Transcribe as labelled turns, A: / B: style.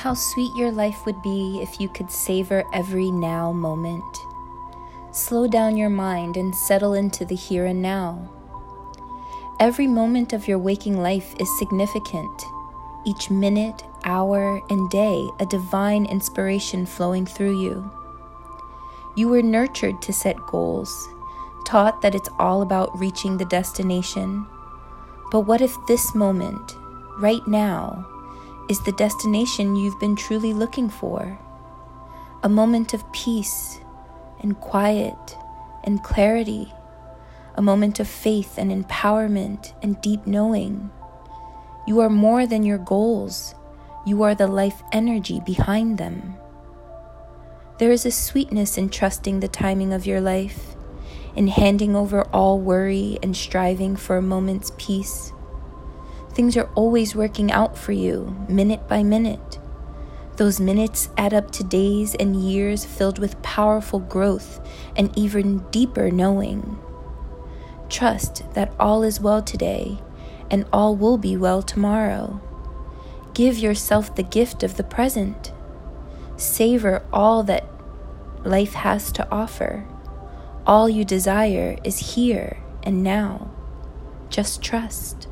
A: How sweet your life would be if you could savor every now moment. Slow down your mind and settle into the here and now. Every moment of your waking life is significant. Each minute, hour, and day, a divine inspiration flowing through you. You were nurtured to set goals, taught that it's all about reaching the destination. But what if this moment, right now, is the destination you've been truly looking for. A moment of peace and quiet and clarity. A moment of faith and empowerment and deep knowing. You are more than your goals. You are the life energy behind them. There is a sweetness in trusting the timing of your life, in handing over all worry and striving for a moment's peace Things are always working out for you, minute by minute. Those minutes add up to days and years filled with powerful growth and even deeper knowing. Trust that all is well today and all will be well tomorrow. Give yourself the gift of the present. Savor all that life has to offer. All you desire is here and now. Just trust.